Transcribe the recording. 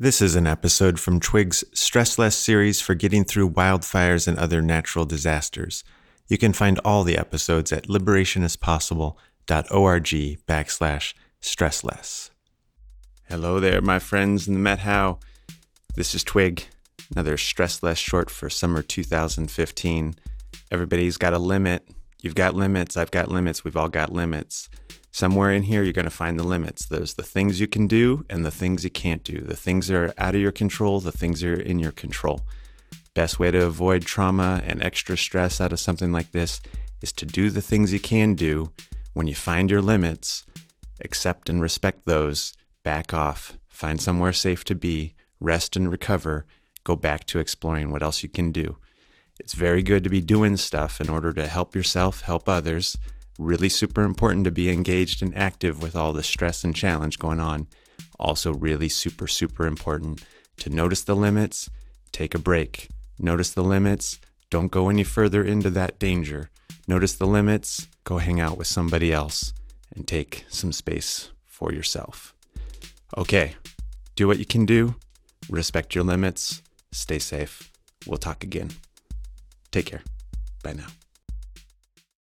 This is an episode from Twig's Stress Less series for getting through wildfires and other natural disasters. You can find all the episodes at liberationispossible.org backslash stressless. Hello there, my friends in the Methow. This is Twig, another Stress Less short for summer 2015. Everybody's got a limit. You've got limits. I've got limits. We've all got limits. Somewhere in here, you're going to find the limits. There's the things you can do and the things you can't do. The things that are out of your control, the things that are in your control. Best way to avoid trauma and extra stress out of something like this is to do the things you can do. When you find your limits, accept and respect those, back off, find somewhere safe to be, rest and recover, go back to exploring what else you can do. It's very good to be doing stuff in order to help yourself, help others Really super important to be engaged and active with all the stress and challenge going on. Also, really super, super important to notice the limits, take a break. Notice the limits, don't go any further into that danger. Notice the limits, go hang out with somebody else and take some space for yourself. Okay, do what you can do, respect your limits, stay safe. We'll talk again. Take care. Bye now.